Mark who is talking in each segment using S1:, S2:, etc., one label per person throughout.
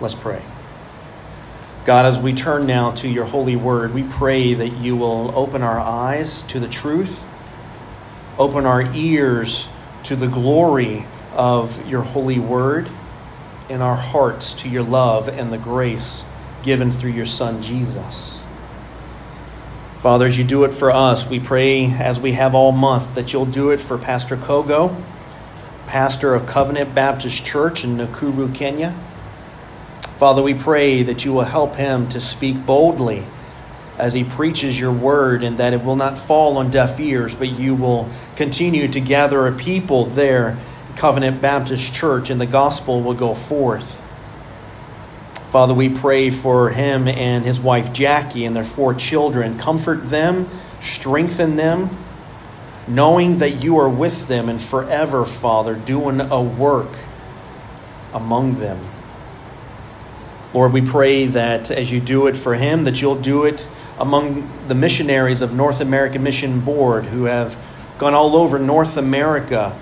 S1: Let's pray. God, as we turn now to your holy word, we pray that you will open our eyes to the truth, open our ears to the glory of your holy word, and our hearts to your love and the grace given through your Son, Jesus. Father, as you do it for us, we pray as we have all month that you'll do it for Pastor Kogo, pastor of Covenant Baptist Church in Nakuru, Kenya. Father, we pray that you will help him to speak boldly as he preaches your word and that it will not fall on deaf ears, but you will continue to gather a people there, Covenant Baptist Church, and the gospel will go forth. Father, we pray for him and his wife Jackie and their four children. Comfort them, strengthen them, knowing that you are with them and forever, Father, doing a work among them. Lord, we pray that as you do it for him, that you'll do it among the missionaries of North American Mission Board who have gone all over North America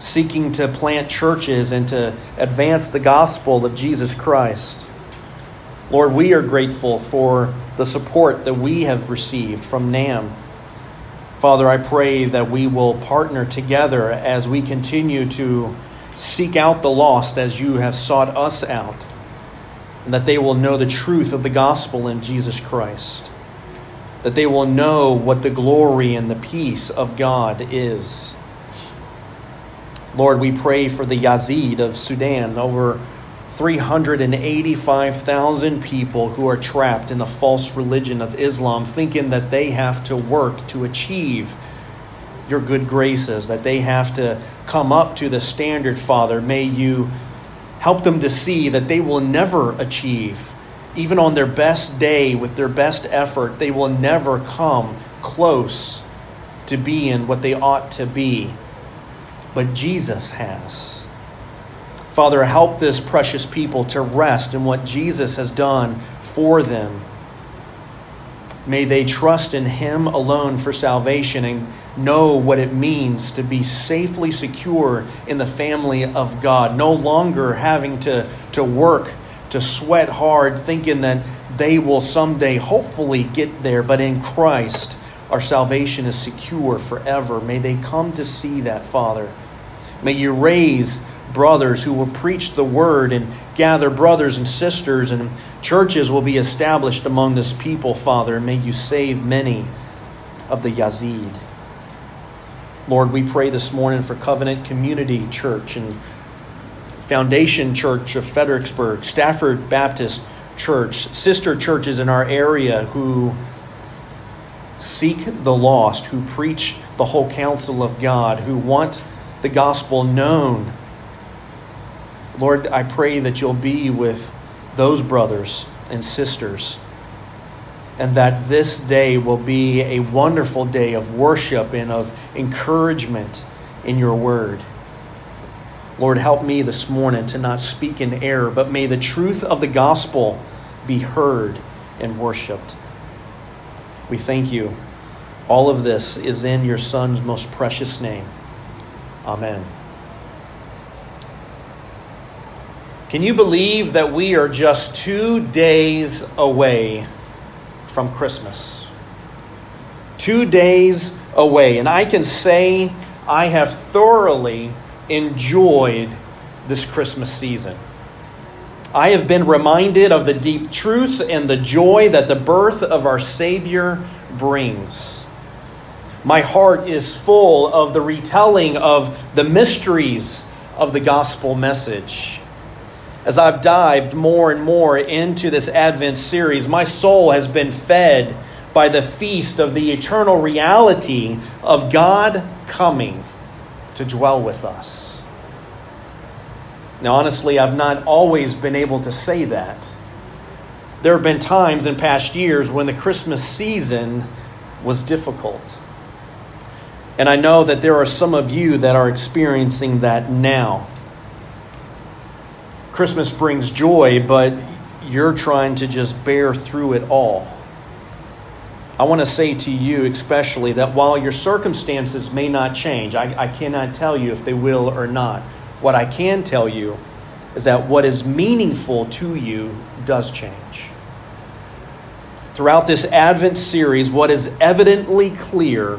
S1: seeking to plant churches and to advance the gospel of Jesus Christ. Lord, we are grateful for the support that we have received from NAMB. Father, I pray that we will partner together as we continue to seek out the lost as you have sought us out and that they will know the truth of the gospel in Jesus Christ, that they will know what the glory and the peace of God is. Lord, we pray for the Yazid of Sudan, over 385,000 people who are trapped in the false religion of Islam, thinking that they have to work to achieve your good graces, that they have to come up to the standard, Father. May you Help them to see that they will never achieve, even on their best day with their best effort, they will never come close to being what they ought to be. But Jesus has. Father, help this precious people to rest in what Jesus has done for them. May they trust in Him alone for salvation and know what it means to be safely secure in the family of God, no longer having to, to work, to sweat hard, thinking that they will someday hopefully get there, but in Christ, our salvation is secure forever. May they come to see that, Father. May you raise brothers who will preach the word and gather brothers and sisters, and churches will be established among this people, Father. May you save many of the Yazid. Lord, we pray this morning for Covenant Community Church and Foundation Church of Fredericksburg, Stafford Baptist Church, sister churches in our area who seek the lost, who preach the whole counsel of God, who want the gospel known. Lord, I pray that you'll be with those brothers and sisters and that this day will be a wonderful day of worship and of encouragement in your word. Lord, help me this morning to not speak in error, but may the truth of the gospel be heard and worshiped. We thank you. All of this is in your Son's most precious name. Amen. Can you believe that we are just two days away from Christmas. Two days away. And I can say I have thoroughly enjoyed this Christmas season. I have been reminded of the deep truths and the joy that the birth of our Savior brings. My heart is full of the retelling of the mysteries of the gospel message. As I've dived more and more into this Advent series, my soul has been fed by the feast of the eternal reality of God coming to dwell with us. Now, honestly, I've not always been able to say that. There have been times in past years when the Christmas season was difficult. And I know that there are some of you that are experiencing that now. Christmas brings joy, but you're trying to just bear through it all. I want to say to you, especially, that while your circumstances may not change, I, I cannot tell you if they will or not. What I can tell you is that what is meaningful to you does change. Throughout this Advent series, what is evidently clear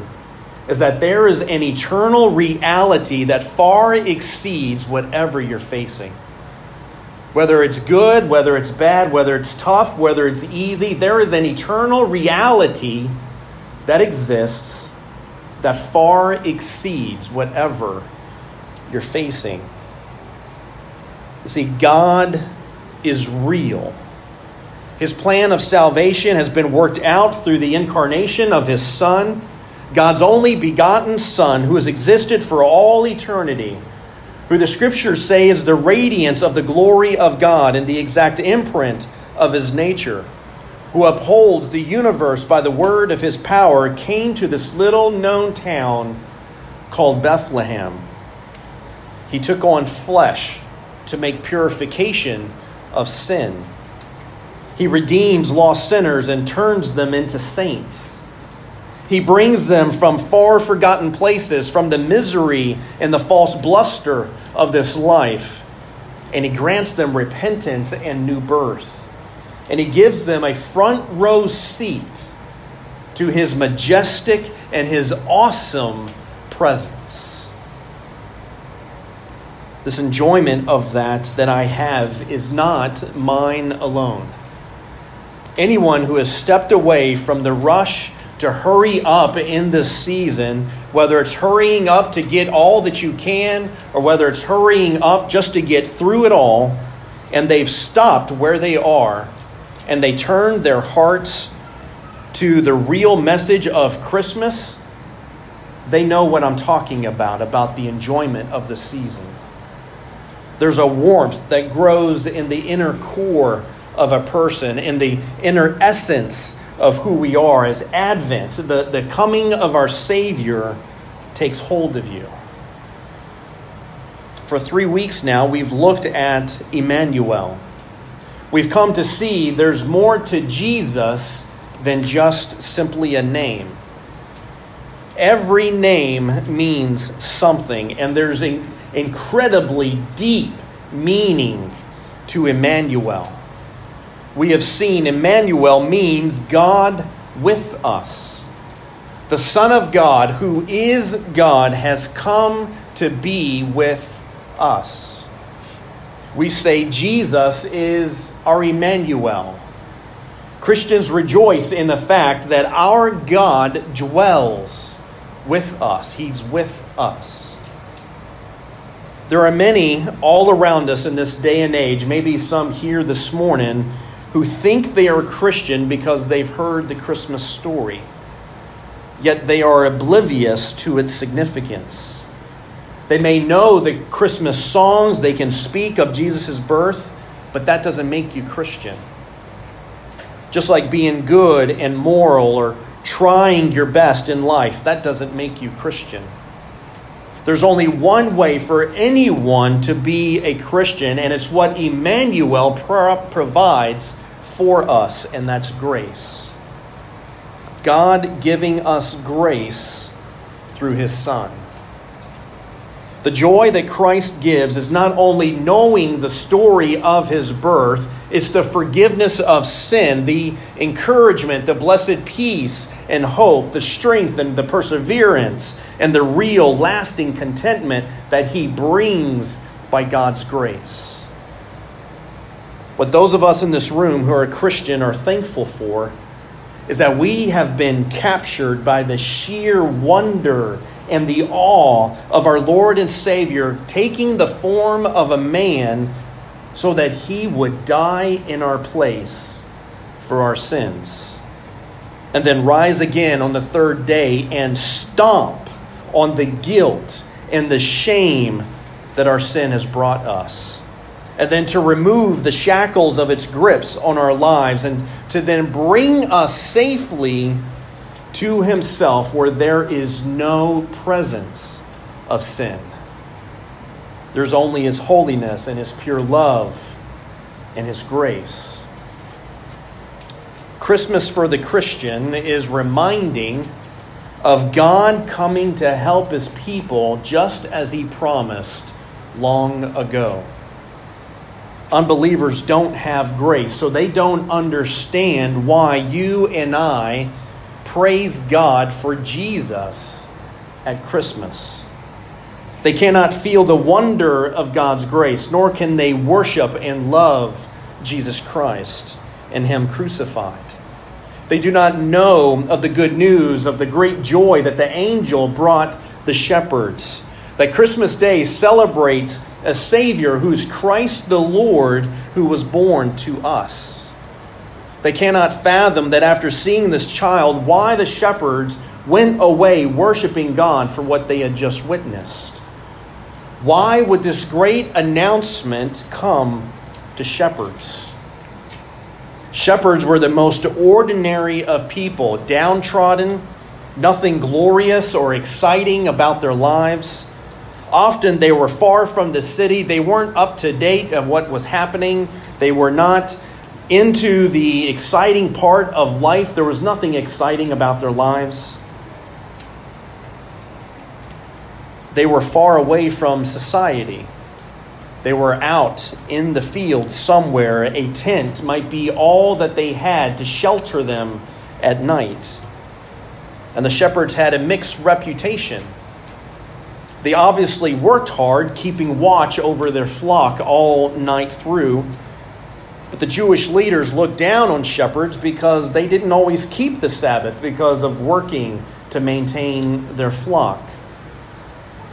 S1: is that there is an eternal reality that far exceeds whatever you're facing. Whether it's good, whether it's bad, whether it's tough, whether it's easy, there is an eternal reality that exists that far exceeds whatever you're facing. You see, God is real. His plan of salvation has been worked out through the incarnation of His Son, God's only begotten Son, who has existed for all eternity, who the Scriptures say is the radiance of the glory of God and the exact imprint of His nature, who upholds the universe by the word of His power, came to this little known town called Bethlehem. He took on flesh to make purification of sin. He redeems lost sinners and turns them into saints. He brings them from far forgotten places, from the misery and the false bluster of this life, and He grants them repentance and new birth. And He gives them a front row seat to His majestic and His awesome presence this enjoyment of that that I have is not mine alone. Anyone who has stepped away from the rush to hurry up in this season, whether it's hurrying up to get all that you can, or whether it's hurrying up just to get through it all, and they've stopped where they are, and they turned their hearts to the real message of Christmas, they know what I'm talking about, about the enjoyment of the season. There's a warmth that grows in the inner core of a person, in the inner essence of who we are as Advent, the, the coming of our Savior, takes hold of you. For three weeks now, we've looked at Immanuel. We've come to see there's more to Jesus than just simply a name. Every name means something, and there's an incredibly deep meaning to Immanuel. We have seen Immanuel means God with us. The Son of God, who is God, has come to be with us. We say Jesus is our Immanuel. Christians rejoice in the fact that our God dwells with us, He's with us. There are many all around us in this day and age, maybe some here this morning, who think they are Christian because they've heard the Christmas story, yet they are oblivious to its significance. They may know the Christmas songs, they can speak of Jesus' birth, but that doesn't make you Christian. Just like being good and moral or trying your best in life, that doesn't make you Christian. There's only one way for anyone to be a Christian, and it's what Immanuel pro- provides for us, and that's grace. God giving us grace through his Son. The joy that Christ gives is not only knowing the story of his birth, it's the forgiveness of sin, the encouragement, the blessed peace and hope, the strength and the perseverance, and the real lasting contentment that He brings by God's grace. What those of us in this room who are Christian are thankful for is that we have been captured by the sheer wonder and the awe of our Lord and Savior taking the form of a man so that he would die in our place for our sins and then rise again on the third day and stomp on the guilt and the shame that our sin has brought us. And then to remove the shackles of its grips on our lives and to then bring us safely to Himself where there is no presence of sin. There's only His holiness and His pure love and His grace. Christmas for the Christian is reminding of God coming to help his people just as he promised long ago. Unbelievers don't have grace, so they don't understand why you and I praise God for Jesus at Christmas. They cannot feel the wonder of God's grace, nor can they worship and love Jesus Christ and Him crucified. They do not know of the good news of the great joy that the angel brought the shepherds. That Christmas Day celebrates a Savior who's Christ the Lord who was born to us. They cannot fathom that after seeing this child, why the shepherds went away worshiping God for what they had just witnessed. Why would this great announcement come to shepherds? Shepherds were the most ordinary of people, downtrodden, nothing glorious or exciting about their lives. Often they were far from the city. They weren't up to date of what was happening. They were not into the exciting part of life. There was nothing exciting about their lives. They were far away from society. They were out in the field somewhere. A tent might be all that they had to shelter them at night. And the shepherds had a mixed reputation. They obviously worked hard, keeping watch over their flock all night through. But the Jewish leaders looked down on shepherds because they didn't always keep the Sabbath because of working to maintain their flock.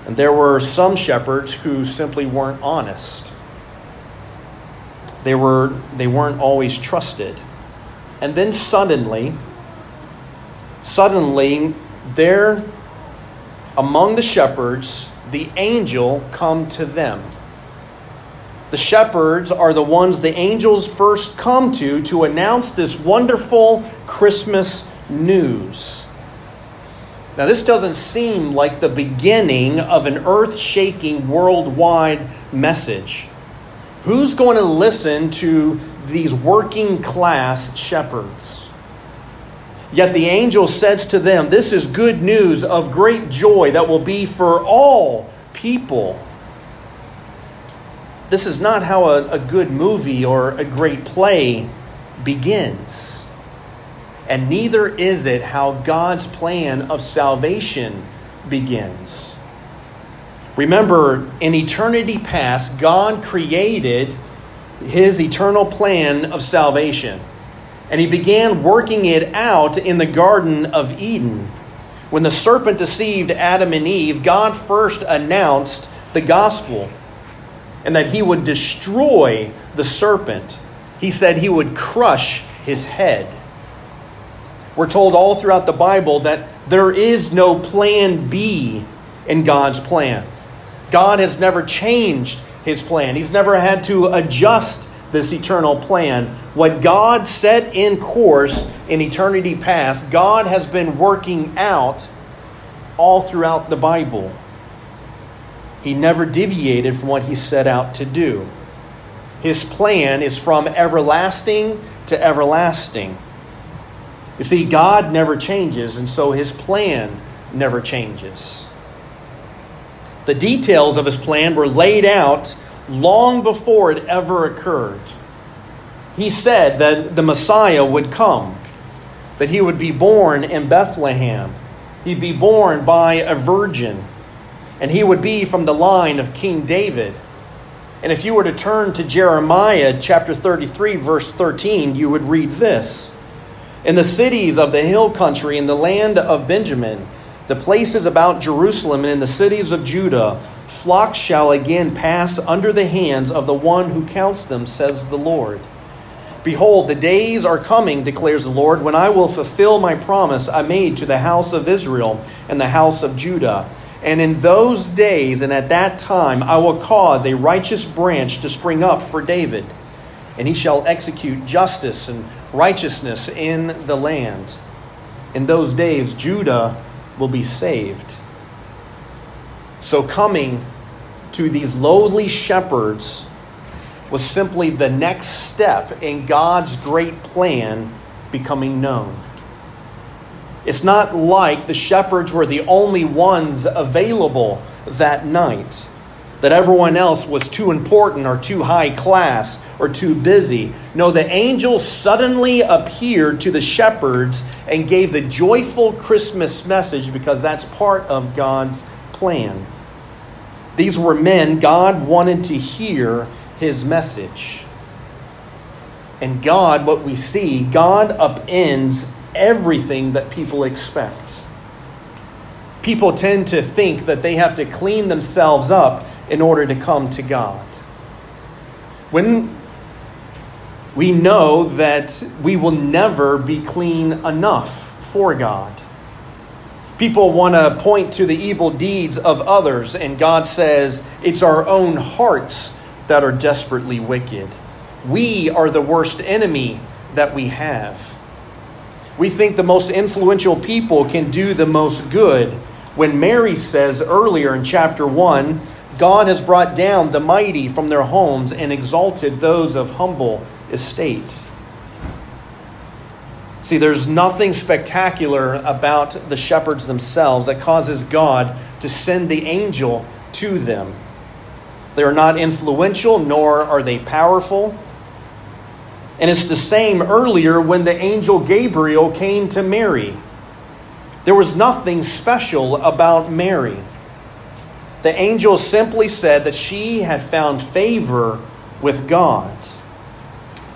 S1: And there were some shepherds who simply weren't honest. They, were, they weren't always trusted. And then suddenly, suddenly, there among the shepherds, the angel come to them. The shepherds are the ones the angels first come to to announce this wonderful Christmas news. Now, this doesn't seem like the beginning of an earth shaking worldwide message. Who's going to listen to these working class shepherds? Yet the angel says to them, This is good news of great joy that will be for all people. This is not how a, a good movie or a great play begins and neither is it how God's plan of salvation begins. Remember, in eternity past, God created his eternal plan of salvation. And he began working it out in the Garden of Eden. When the serpent deceived Adam and Eve, God first announced the gospel and that he would destroy the serpent. He said he would crush his head. We're told all throughout the Bible that there is no plan B in God's plan. God has never changed his plan, He's never had to adjust this eternal plan. What God set in course in eternity past, God has been working out all throughout the Bible. He never deviated from what he set out to do. His plan is from everlasting to everlasting. You see, God never changes, and so his plan never changes. The details of his plan were laid out long before it ever occurred. He said that the Messiah would come, that he would be born in Bethlehem, he'd be born by a virgin, and he would be from the line of King David. And if you were to turn to Jeremiah chapter 33, verse 13, you would read this. In the cities of the hill country, in the land of Benjamin, the places about Jerusalem, and in the cities of Judah, flocks shall again pass under the hands of the one who counts them, says the Lord. Behold, the days are coming, declares the Lord, when I will fulfill my promise I made to the house of Israel and the house of Judah. And in those days and at that time I will cause a righteous branch to spring up for David, and he shall execute justice and righteousness in the land. In those days, Judah will be saved. So, coming to these lowly shepherds was simply the next step in God's great plan becoming known. It's not like the shepherds were the only ones available that night. that everyone else was too important or too high class or too busy. No, the angel suddenly appeared to the shepherds and gave the joyful Christmas message because that's part of God's plan. These were men God wanted to hear his message. And God, what we see, God upends everything that people expect. People tend to think that they have to clean themselves up in order to come to God. When we know that we will never be clean enough for God. People want to point to the evil deeds of others, and God says it's our own hearts that are desperately wicked. We are the worst enemy that we have. We think the most influential people can do the most good. When Mary says earlier in chapter 1, God has brought down the mighty from their homes and exalted those of humble estate. See, there's nothing spectacular about the shepherds themselves that causes God to send the angel to them. They are not influential, nor are they powerful. And it's the same earlier when the angel Gabriel came to Mary. There was nothing special about Mary. The angel simply said that she had found favor with God.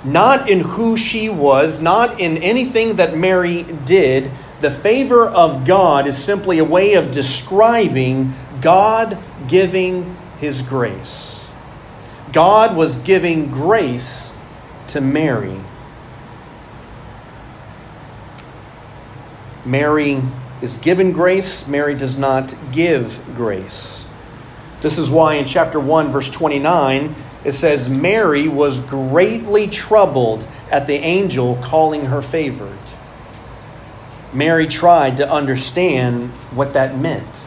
S1: Not in who she was, not in anything that Mary did. The favor of God is simply a way of describing God giving his grace. God was giving grace to Mary. Mary is given grace, Mary does not give grace. This is why in chapter 1, verse 29, it says, Mary was greatly troubled at the angel calling her favored. Mary tried to understand what that meant.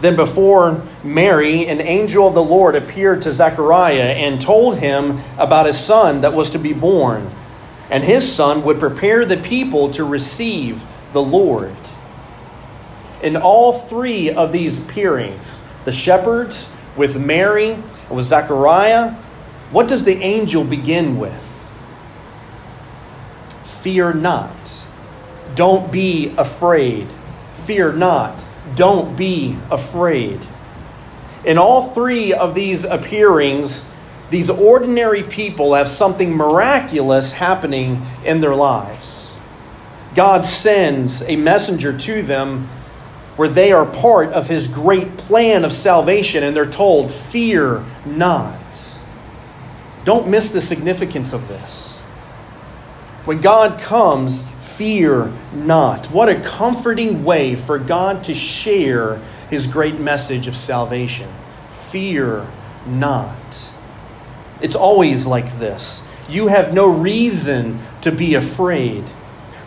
S1: Then, before Mary, an angel of the Lord appeared to Zechariah and told him about a son that was to be born, and his son would prepare the people to receive the Lord. In all three of these appearings, the shepherds, with Mary, with Zechariah, what does the angel begin with? Fear not. Don't be afraid. Fear not. Don't be afraid. In all three of these appearings, these ordinary people have something miraculous happening in their lives. God sends a messenger to them where they are part of his great plan of salvation and they're told, Fear not. Don't miss the significance of this. When God comes, fear not. What a comforting way for God to share his great message of salvation. Fear not. It's always like this. You have no reason to be afraid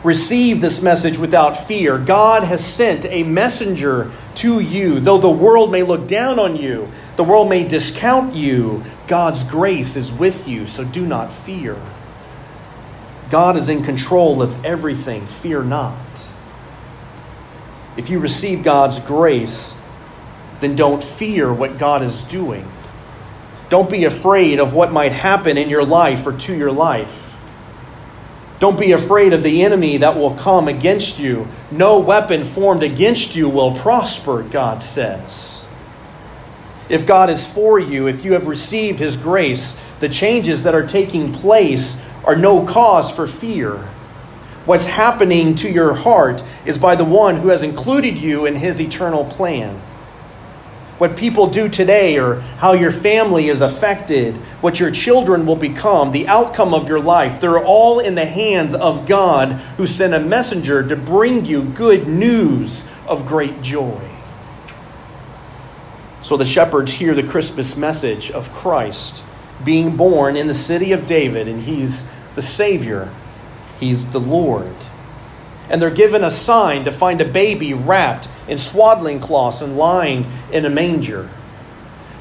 S1: receive this message without fear. God has sent a messenger to you. Though the world may look down on you, the world may discount you, God's grace is with you, so do not fear. God is in control of everything. Fear not. If you receive God's grace, then don't fear what God is doing. Don't be afraid of what might happen in your life or to your life. Don't be afraid of the enemy that will come against you. No weapon formed against you will prosper, God says. If God is for you, if you have received His grace, the changes that are taking place are no cause for fear. What's happening to your heart is by the one who has included you in His eternal plan what people do today or how your family is affected, what your children will become, the outcome of your life. They're all in the hands of God who sent a messenger to bring you good news of great joy. So the shepherds hear the Christmas message of Christ being born in the city of David, and he's the Savior, he's the Lord. And they're given a sign to find a baby wrapped in swaddling cloths and lying in a manger.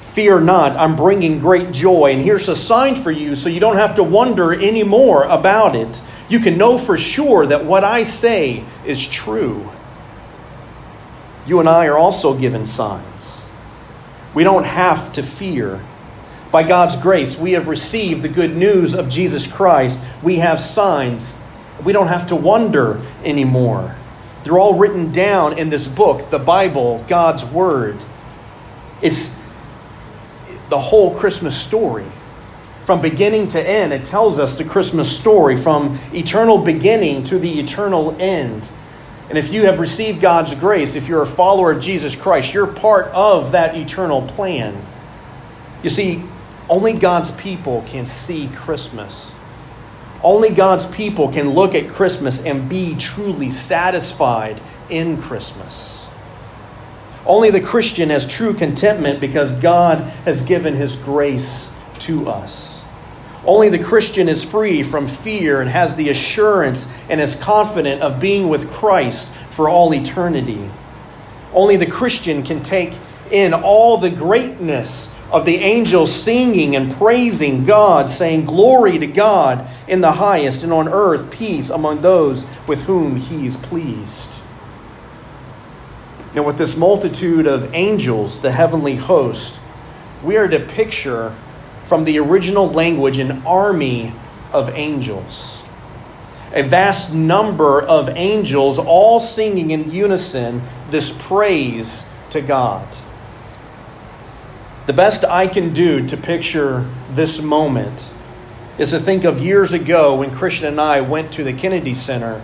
S1: Fear not, I'm bringing great joy. And here's a sign for you so you don't have to wonder anymore about it. You can know for sure that what I say is true. You and I are also given signs. We don't have to fear. By God's grace, we have received the good news of Jesus Christ. We have signs. We don't have to wonder anymore. They're all written down in this book, the Bible, God's Word. It's the whole Christmas story. From beginning to end, it tells us the Christmas story from eternal beginning to the eternal end. And if you have received God's grace, if you're a follower of Jesus Christ, you're part of that eternal plan. You see, only God's people can see Christmas. Only God's people can look at Christmas and be truly satisfied in Christmas. Only the Christian has true contentment because God has given his grace to us. Only the Christian is free from fear and has the assurance and is confident of being with Christ for all eternity. Only the Christian can take in all the greatness of the angels singing and praising God, saying, Glory to God in the highest, and on earth peace among those with whom he is pleased. Now, with this multitude of angels, the heavenly host, we are to picture from the original language an army of angels. A vast number of angels all singing in unison this praise to God. The best I can do to picture this moment is to think of years ago when Christian and I went to the Kennedy Center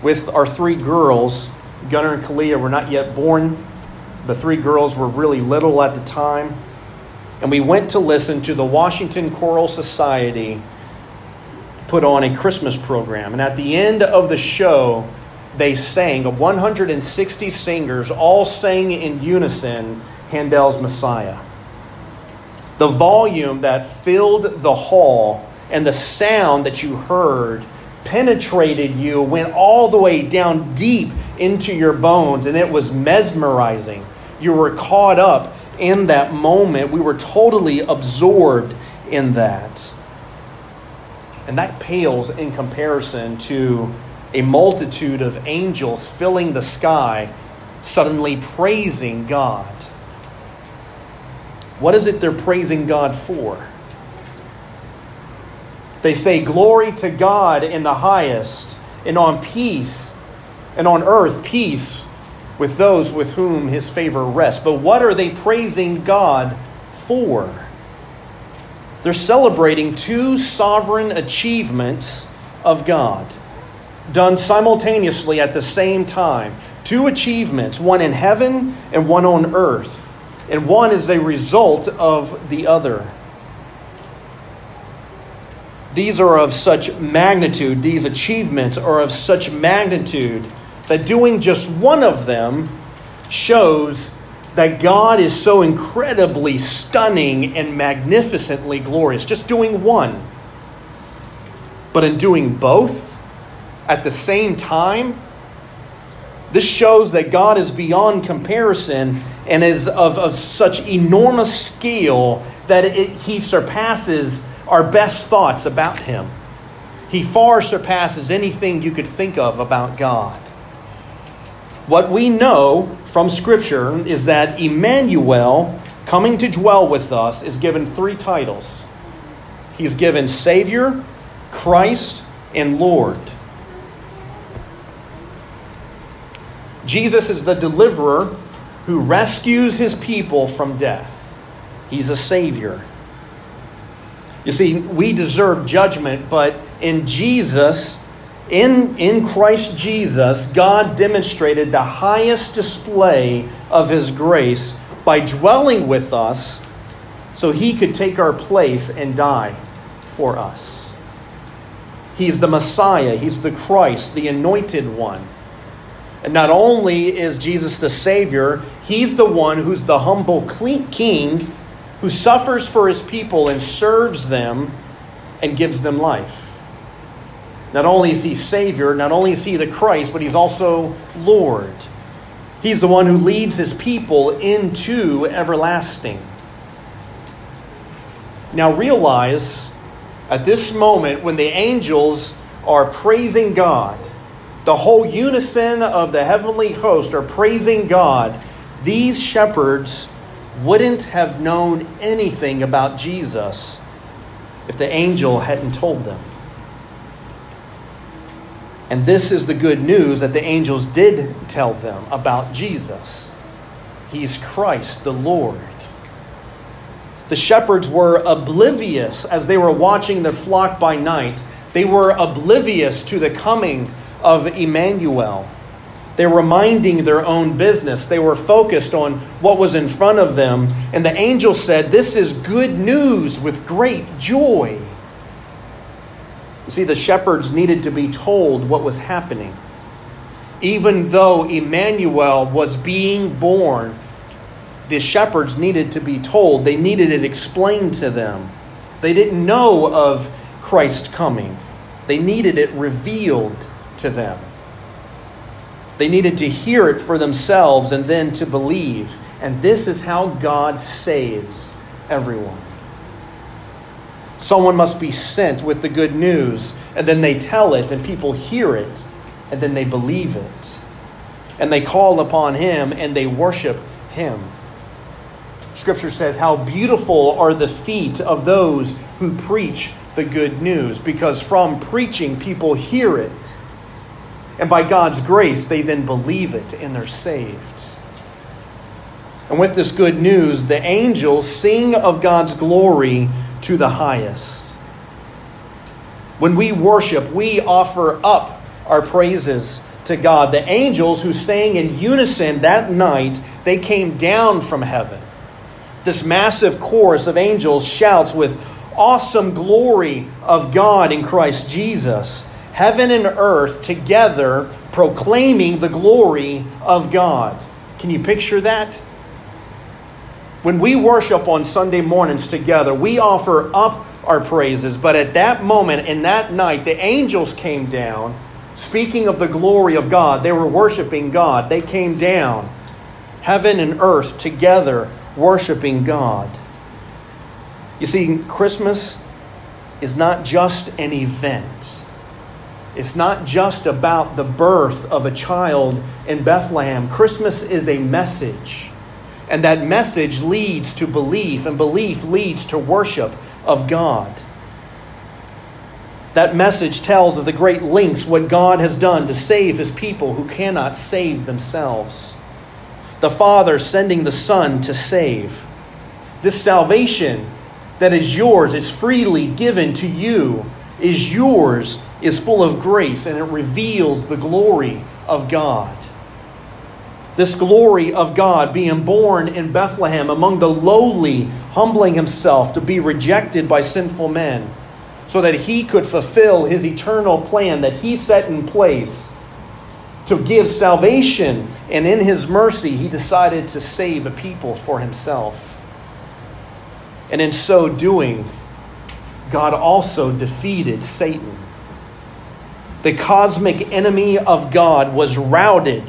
S1: with our three girls. Gunnar and Kalia were not yet born. The three girls were really little at the time and we went to listen to the Washington Choral Society put on a Christmas program. And at the end of the show, they sang, 160 singers all sang in unison Handel's Messiah. The volume that filled the hall and the sound that you heard penetrated you, went all the way down deep into your bones, and it was mesmerizing. You were caught up in that moment. We were totally absorbed in that. And that pales in comparison to a multitude of angels filling the sky, suddenly praising God. What is it they're praising God for? They say, Glory to God in the highest, and on peace, and on earth, peace with those with whom his favor rests. But what are they praising God for? They're celebrating two sovereign achievements of God, done simultaneously at the same time. Two achievements, one in heaven and one on earth. And one is a result of the other. These are of such magnitude, these achievements are of such magnitude that doing just one of them shows that God is so incredibly stunning and magnificently glorious. Just doing one. But in doing both at the same time, this shows that God is beyond comparison and is of, of such enormous scale that it, he surpasses our best thoughts about him. He far surpasses anything you could think of about God. What we know from Scripture is that Immanuel, coming to dwell with us, is given three titles He's given Savior, Christ, and Lord. Jesus is the deliverer who rescues his people from death. He's a Savior. You see, we deserve judgment, but in Jesus, in, in Christ Jesus, God demonstrated the highest display of His grace by dwelling with us so He could take our place and die for us. He's the Messiah, He's the Christ, the anointed one. And not only is Jesus the Savior, He's the one who's the humble King who suffers for His people and serves them and gives them life. Not only is he Savior, not only is he the Christ, but he's also Lord. He's the one who leads his people into everlasting. Now realize at this moment when the angels are praising God, the whole unison of the heavenly host are praising God, these shepherds wouldn't have known anything about Jesus if the angel hadn't told them. And this is the good news that the angels did tell them about Jesus. He's Christ the Lord. The shepherds were oblivious as they were watching their flock by night. They were oblivious to the coming of Immanuel. They were minding their own business. They were focused on what was in front of them. And the angel said, This is good news with great joy. You see, the shepherds needed to be told what was happening. Even though Immanuel was being born, the shepherds needed to be told. They needed it explained to them. They didn't know of Christ coming, they needed it revealed to them. They needed to hear it for themselves and then to believe. And this is how God saves everyone. Someone must be sent with the good news, and then they tell it, and people hear it, and then they believe it. And they call upon Him and they worship Him. Scripture says, How beautiful are the feet of those who preach the good news, because from preaching, people hear it. And by God's grace, they then believe it and they're saved. And with this good news, the angels sing of God's glory to the highest. When we worship, we offer up our praises to God. The angels who sang in unison that night, they came down from heaven. This massive chorus of angels shouts with awesome glory of God in Christ Jesus. Heaven and earth together proclaiming the glory of God. Can you picture that? When we worship on Sunday mornings together, we offer up our praises. But at that moment, in that night, the angels came down, speaking of the glory of God. They were worshiping God. They came down, heaven and earth together, worshiping God. You see, Christmas is not just an event. It's not just about the birth of a child in Bethlehem. Christmas is a message. And that message leads to belief, and belief leads to worship of God. That message tells of the great lengths what God has done to save his people who cannot save themselves. The Father sending the Son to save. This salvation that is yours, it's freely given to you, is yours, is full of grace, and it reveals the glory of God this glory of God being born in Bethlehem among the lowly, humbling himself to be rejected by sinful men, so that he could fulfill his eternal plan that he set in place to give salvation. And in his mercy, he decided to save a people for himself. And in so doing, God also defeated Satan. The cosmic enemy of God was routed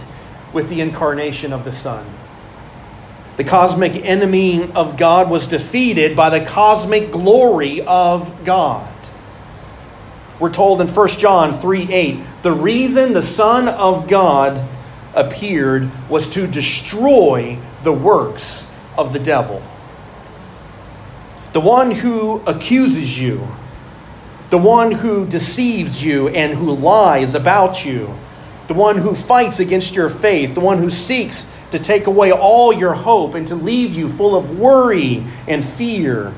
S1: with the incarnation of the Son. The cosmic enemy of God was defeated by the cosmic glory of God. We're told in 1 John 3 8, the reason the Son of God appeared was to destroy the works of the devil. The one who accuses you, the one who deceives you and who lies about you, the one who fights against your faith, the one who seeks to take away all your hope and to leave you full of worry and fear,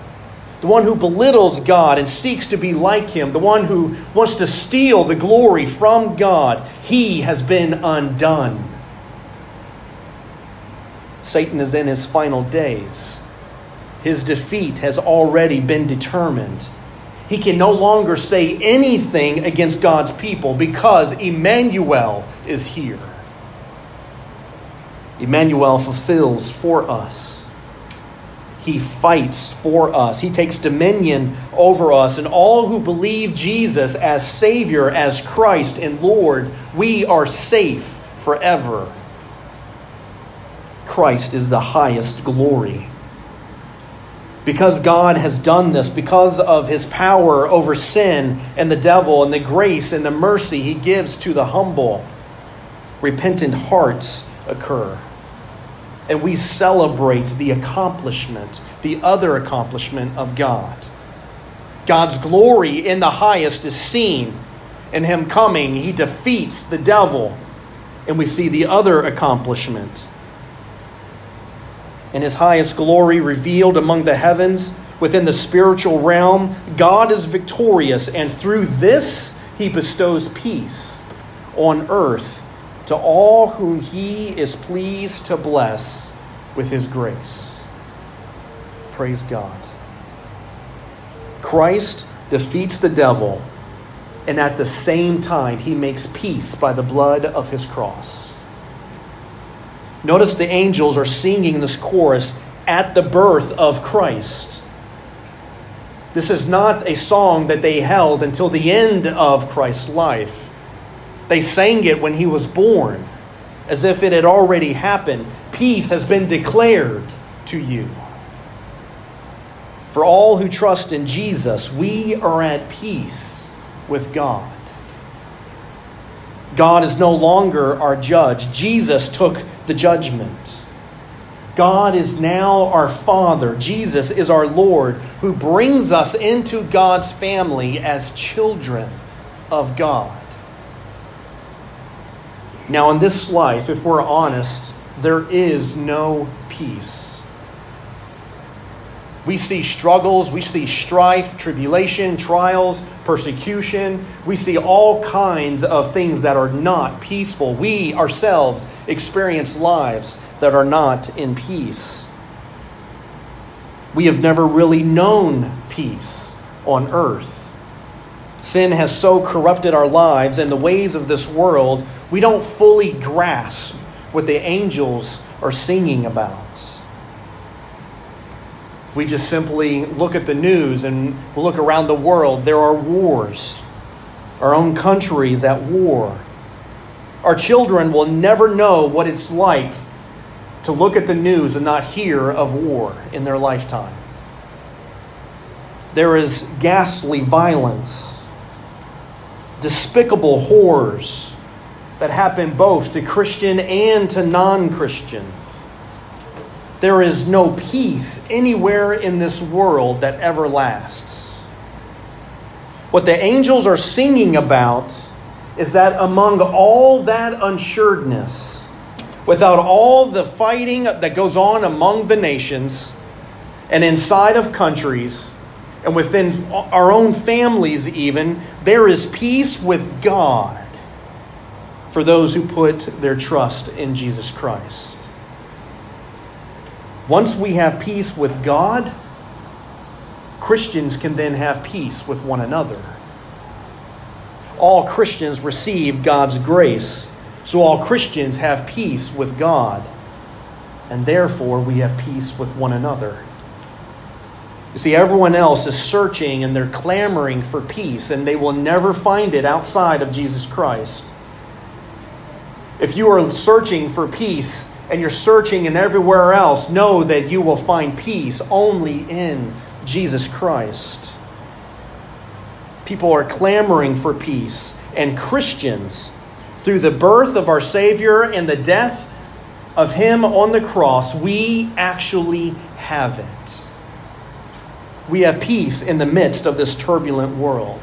S1: the one who belittles God and seeks to be like Him, the one who wants to steal the glory from God, he has been undone. Satan is in his final days. His defeat has already been determined. He can no longer say anything against God's people because Immanuel is here. Immanuel fulfills for us. He fights for us. He takes dominion over us. And all who believe Jesus as Savior, as Christ and Lord, we are safe forever. Christ is the highest glory because God has done this, because of his power over sin and the devil, and the grace and the mercy he gives to the humble, repentant hearts occur. and we celebrate the accomplishment, the other accomplishment of God. God's glory in the highest is seen. In Him coming, He defeats the devil. And we see the other accomplishment. In His highest glory revealed among the heavens, within the spiritual realm, God is victorious, and through this, He bestows peace on earth to all whom He is pleased to bless with His grace. Praise God. Christ defeats the devil, and at the same time, he makes peace by the blood of his cross. Notice the angels are singing this chorus at the birth of Christ. This is not a song that they held until the end of Christ's life. They sang it when he was born, as if it had already happened. Peace has been declared to you. For all who trust in Jesus, we are at peace with God. God is no longer our judge. Jesus took the judgment. God is now our Father. Jesus is our Lord who brings us into God's family as children of God. Now, in this life, if we're honest, there is no peace. We see struggles, we see strife, tribulation, trials, persecution. We see all kinds of things that are not peaceful. We ourselves experience lives that are not in peace. We have never really known peace on earth. Sin has so corrupted our lives and the ways of this world, we don't fully grasp what the angels are singing about we just simply look at the news and look around the world, there are wars. Our own country is at war. Our children will never know what it's like to look at the news and not hear of war in their lifetime. There is ghastly violence, despicable horrors that happen both to Christian and to non Christian. There is no peace anywhere in this world that ever lasts. What the angels are singing about is that among all that unsuredness, without all the fighting that goes on among the nations and inside of countries, and within our own families, even, there is peace with God for those who put their trust in Jesus Christ. Once we have peace with God, Christians can then have peace with one another. All Christians receive God's grace, so all Christians have peace with God, and therefore we have peace with one another. You see, everyone else is searching and they're clamoring for peace, and they will never find it outside of Jesus Christ. If you are searching for peace, and you're searching and everywhere else, know that you will find peace only in Jesus Christ. People are clamoring for peace, and Christians, through the birth of our Savior and the death of Him on the cross, we actually have it. We have peace in the midst of this turbulent world.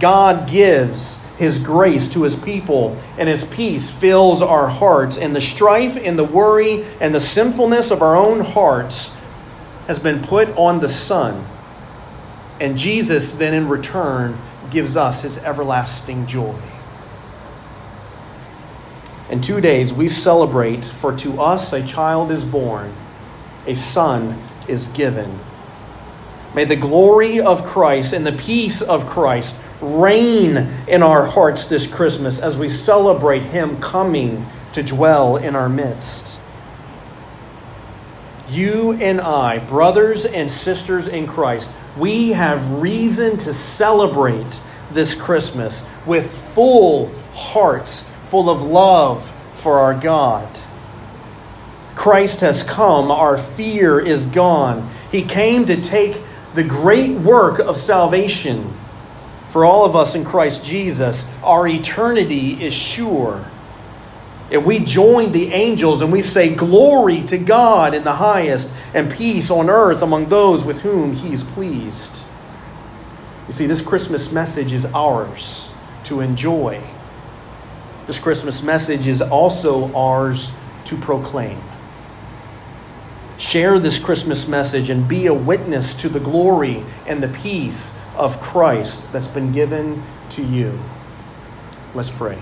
S1: God gives his grace to his people, and his peace fills our hearts. And the strife and the worry and the sinfulness of our own hearts has been put on the Son. And Jesus then, in return, gives us his everlasting joy. In two days, we celebrate, for to us a child is born, a son is given. May the glory of Christ and the peace of Christ reign in our hearts this Christmas as we celebrate Him coming to dwell in our midst. You and I, brothers and sisters in Christ, we have reason to celebrate this Christmas with full hearts, full of love for our God. Christ has come, our fear is gone. He came to take the great work of salvation for all of us in Christ Jesus, our eternity is sure. And we join the angels and we say, Glory to God in the highest, and peace on earth among those with whom He is pleased. You see, this Christmas message is ours to enjoy. This Christmas message is also ours to proclaim. Share this Christmas message and be a witness to the glory and the peace of Christ that's been given to you. Let's pray.